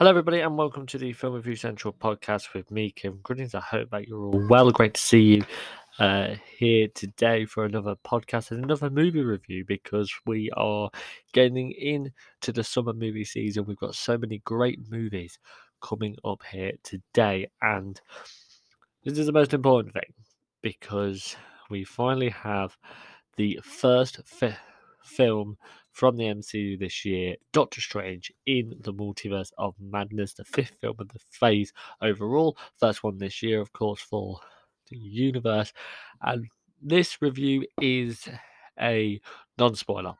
Hello, everybody, and welcome to the Film Review Central podcast with me, Kim Grunnings. I hope that you're all well. Great to see you uh, here today for another podcast and another movie review because we are getting into the summer movie season. We've got so many great movies coming up here today, and this is the most important thing because we finally have the first fi- film from the MCU this year, Doctor Strange in the Multiverse of Madness, the fifth film of the phase overall. First one this year, of course, for the universe. And this review is a non spoiler.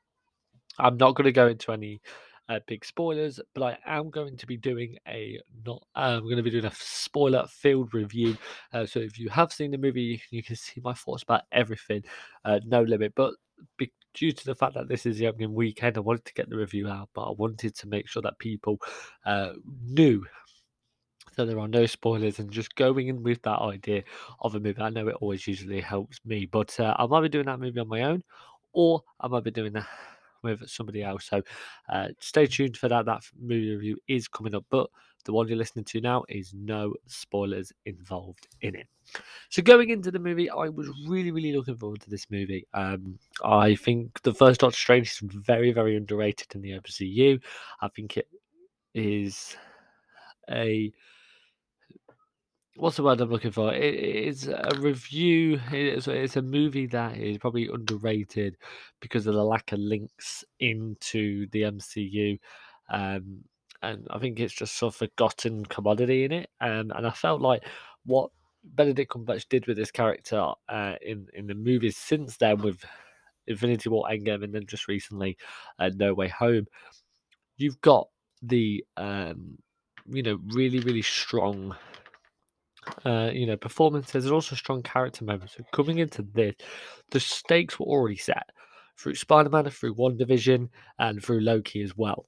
I'm not going to go into any uh, big spoilers, but I am going to be doing a not. Uh, I'm going to be doing a spoiler filled review. Uh, so if you have seen the movie, you can see my thoughts about everything. Uh, no limit, but be- due to the fact that this is the opening weekend, I wanted to get the review out, but I wanted to make sure that people uh, knew that there are no spoilers and just going in with that idea of a movie. I know it always usually helps me, but uh, I might be doing that movie on my own, or I might be doing that with somebody else. So uh, stay tuned for that. That movie review is coming up, but the one you're listening to now is no spoilers involved in it. So going into the movie, I was really, really looking forward to this movie. Um, I think the first Doctor Strange is very, very underrated in the MCU. I think it is a what's the word I'm looking for? It, it's a review. It's, it's a movie that is probably underrated because of the lack of links into the MCU. Um, and I think it's just sort of forgotten commodity in it. Um, and I felt like what Benedict Cumberbatch did with this character uh, in in the movies since then, with Infinity War, Endgame, and then just recently, uh, No Way Home, you've got the um, you know really really strong uh, you know, performances and also strong character moments. So coming into this, the stakes were already set through Spider Man, through WandaVision, and through Loki as well.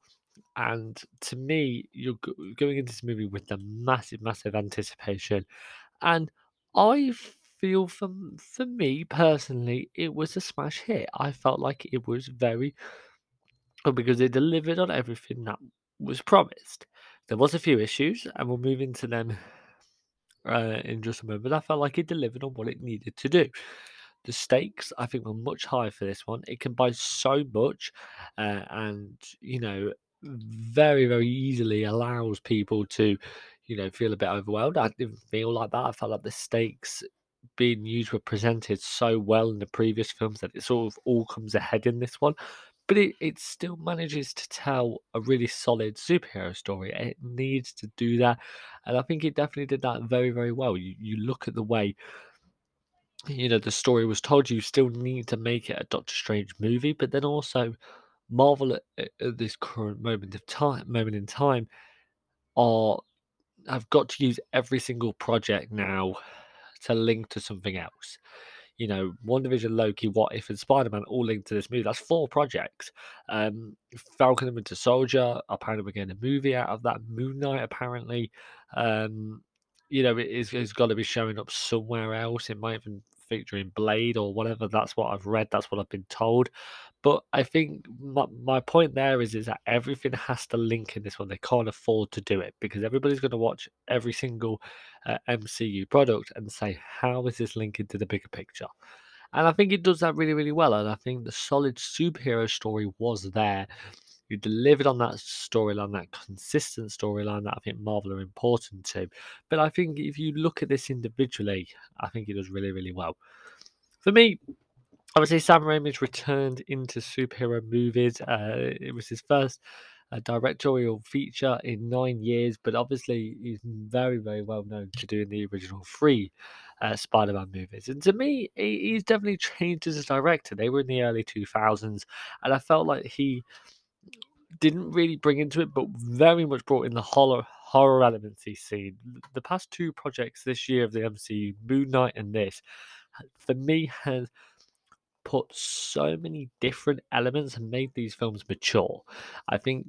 And to me, you're going into this movie with the massive, massive anticipation. And I feel for, for me personally, it was a smash hit. I felt like it was very good because it delivered on everything that was promised. There was a few issues, and we'll move into them uh, in just a moment. But I felt like it delivered on what it needed to do. The stakes, I think, were much higher for this one. It can buy so much, uh, and you know, very, very easily allows people to, you know, feel a bit overwhelmed. I didn't feel like that. I felt like the stakes being used were presented so well in the previous films that it sort of all comes ahead in this one but it, it still manages to tell a really solid superhero story. It needs to do that, and I think it definitely did that very, very well. You you look at the way you know the story was told. You still need to make it a Doctor Strange movie, but then also Marvel at, at this current moment of time, moment in time, are I've got to use every single project now to link to something else you know, WandaVision, Loki, What If, and Spider Man all linked to this movie. That's four projects. Um, Falcon and Winter Soldier, apparently we're getting a movie out of that. Moon Knight, apparently. Um, you know, it is, it's got to be showing up somewhere else. It might even feature in Blade or whatever. That's what I've read. That's what I've been told. But I think my, my point there is is that everything has to link in this one. They can't afford to do it because everybody's going to watch every single uh, MCU product and say, how is this linking to the bigger picture? And I think it does that really, really well. And I think the solid superhero story was there. You delivered on that storyline, that consistent storyline that I think Marvel are important to. But I think if you look at this individually, I think it does really, really well. For me, obviously Sam Raimi's returned into superhero movies. Uh, it was his first uh, directorial feature in nine years, but obviously he's very, very well known to doing the original three uh, Spider-Man movies. And to me, he, he's definitely changed as a director. They were in the early 2000s, and I felt like he didn't really bring into it, but very much brought in the horror horror elements he's seen. The past two projects this year of the MCU, Moon Knight and this, for me has put so many different elements and made these films mature. I think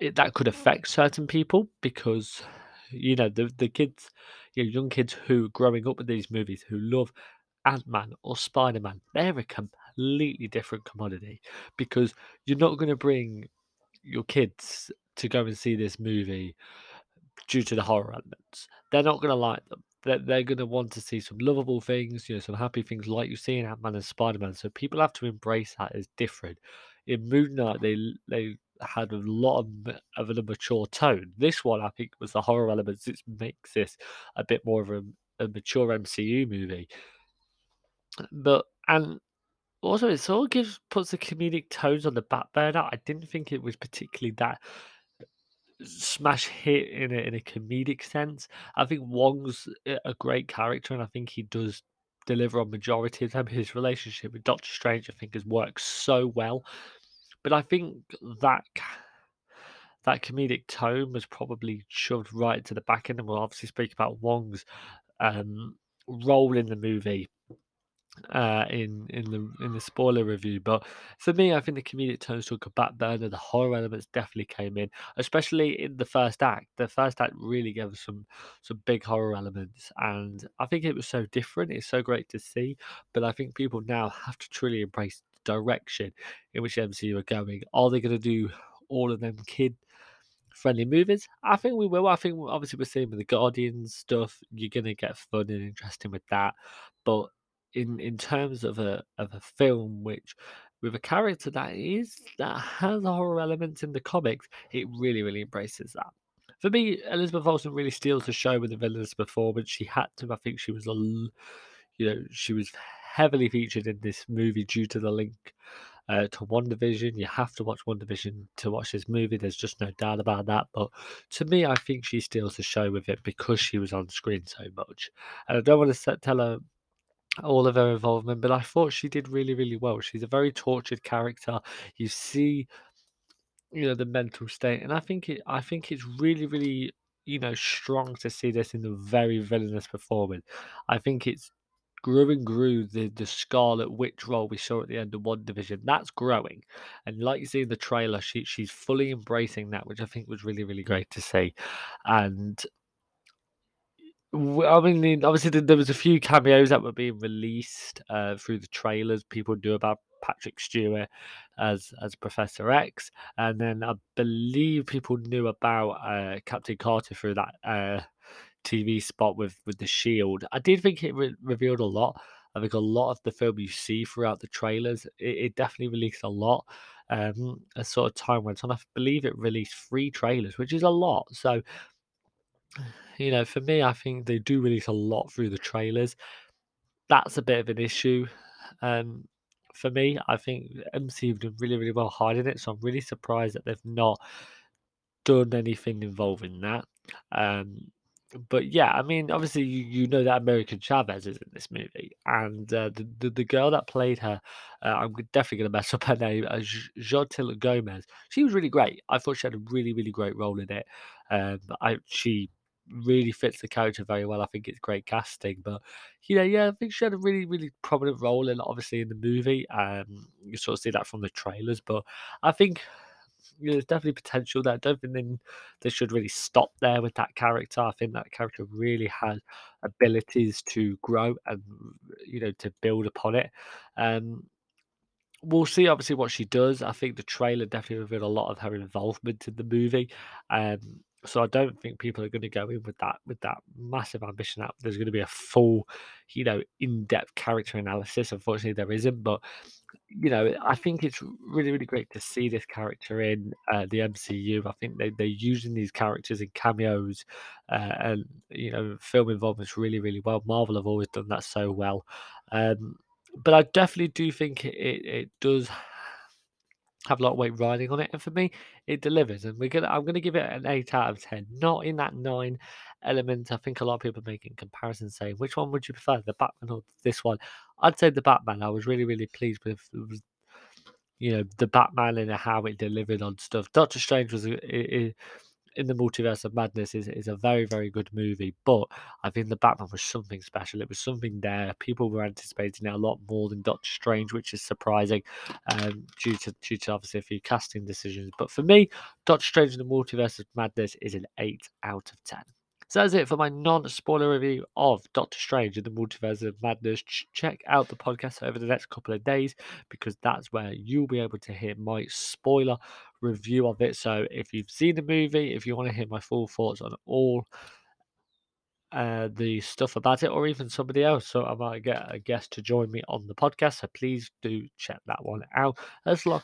it, that could affect certain people because you know the the kids, you know, young kids who are growing up with these movies who love Ant Man or Spider Man, they're a completely different commodity because you're not going to bring your kids to go and see this movie due to the horror elements. They're not going to like them. They're, they're going to want to see some lovable things, you know, some happy things like you see in Ant Man and Spider Man. So people have to embrace that as different. In Moon Knight, they they had a lot of, of a mature tone. This one, I think, was the horror elements. It makes this a bit more of a, a mature MCU movie. But and also it sort of gives puts the comedic tones on the back burner. I didn't think it was particularly that smash hit in a, in a comedic sense. I think Wong's a great character, and I think he does deliver on majority of them. His relationship with Doctor Strange, I think, has worked so well. But I think that that comedic tone was probably shoved right to the back end, and we'll obviously speak about Wong's um, role in the movie uh, in in the in the spoiler review. But for me, I think the comedic tones took a back burner. The horror elements definitely came in, especially in the first act. The first act really gave us some some big horror elements, and I think it was so different. It's so great to see. But I think people now have to truly embrace the direction in which MCU are going. Are they going to do all of them kid? friendly movies. I think we will. I think obviously we're seeing with the Guardians stuff, you're gonna get fun and interesting with that. But in in terms of a of a film which with a character that is that has horror elements in the comics, it really really embraces that. For me, Elizabeth Olsen really steals the show with the villainous performance. She had to. I think she was a, you know, she was heavily featured in this movie due to the link uh, to WandaVision. You have to watch WandaVision to watch this movie. There's just no doubt about that. But to me, I think she steals the show with it because she was on screen so much. And I don't want to tell her all of her involvement, but I thought she did really, really well. She's a very tortured character. You see, you know, the mental state, and I think it. I think it's really, really, you know, strong to see this in the very villainous performance. I think it's grew and grew the the Scarlet Witch role we saw at the end of WandaVision. That's growing, and like you see in the trailer, she she's fully embracing that, which I think was really, really great to see. And I mean, obviously, there was a few cameos that were being released uh, through the trailers. People knew about Patrick Stewart as as Professor X, and then I believe people knew about uh, Captain Carter through that uh, TV spot with with the Shield. I did think it re- revealed a lot. I think a lot of the film you see throughout the trailers, it, it definitely released a lot. Um, sort of time went on, I believe it released three trailers, which is a lot. So you know, for me, I think they do release a lot through the trailers. That's a bit of an issue. Um, for me, I think MC have done really, really well hiding it. So I'm really surprised that they've not done anything involving that. Um, but yeah, I mean, obviously you, you know that America Chavez is in this movie, and uh, the, the, the girl that played her, uh, I'm definitely gonna mess up her name, uh, Xochitl Gomez. She was really great. I thought she had a really really great role in it. Um, I she really fits the character very well. I think it's great casting, but you know, yeah, I think she had a really, really prominent role in obviously in the movie. Um, you sort of see that from the trailers, but I think you know, there's definitely potential there. I don't think they, should really stop there with that character. I think that character really has abilities to grow and you know to build upon it. Um, we'll see obviously what she does. I think the trailer definitely revealed a lot of her involvement in the movie. Um, so I don't think people are going to go in with that with that massive ambition that there's going to be a full, you know, in-depth character analysis. Unfortunately, there isn't. But you know, I think it's really really great to see this character in uh, the MCU. I think they they're using these characters in cameos uh, and you know film involvements really really well. Marvel have always done that so well. Um, but I definitely do think it, it does have a lot of weight riding on it. And for me, it delivers. And we're gonna I'm gonna give it an eight out of ten. Not in that nine element. I think a lot of people are making comparisons saying which one would you prefer, the Batman or this one? I'd say the Batman. I was really, really pleased with you know, the Batman and how it delivered on stuff. Doctor Strange was it, in the multiverse of madness is, is a very very good movie but i think the batman was something special. It was something there. People were anticipating it a lot more than doctor strange which is surprising um, due to due to obviously a few casting decisions. But for me doctor strange in the multiverse of madness is an 8 out of 10 So that's it for my non-spoiler review of Doctor Strange in the Multiverse of Madness. Check out the podcast over the next couple of days because that's where you'll be able to hear my spoiler review of it. So if you've seen the movie, if you want to hear my full thoughts on all uh, the stuff about it, or even somebody else. So I might get a guest to join me on the podcast. So please do check that one out. As long,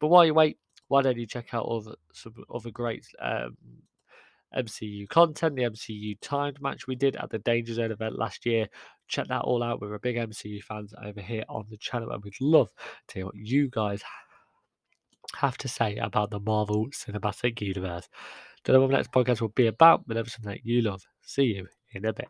but while you wait, why don't you check out some other great um, MCU content, the MCU timed match we did at the Danger Zone event last year. Check that all out. We're a big MCU fans over here on the channel, and we'd love to hear what you guys have to say about the Marvel Cinematic Universe. Don't know what the next podcast will be about, but ever something that you love. See you in a bit.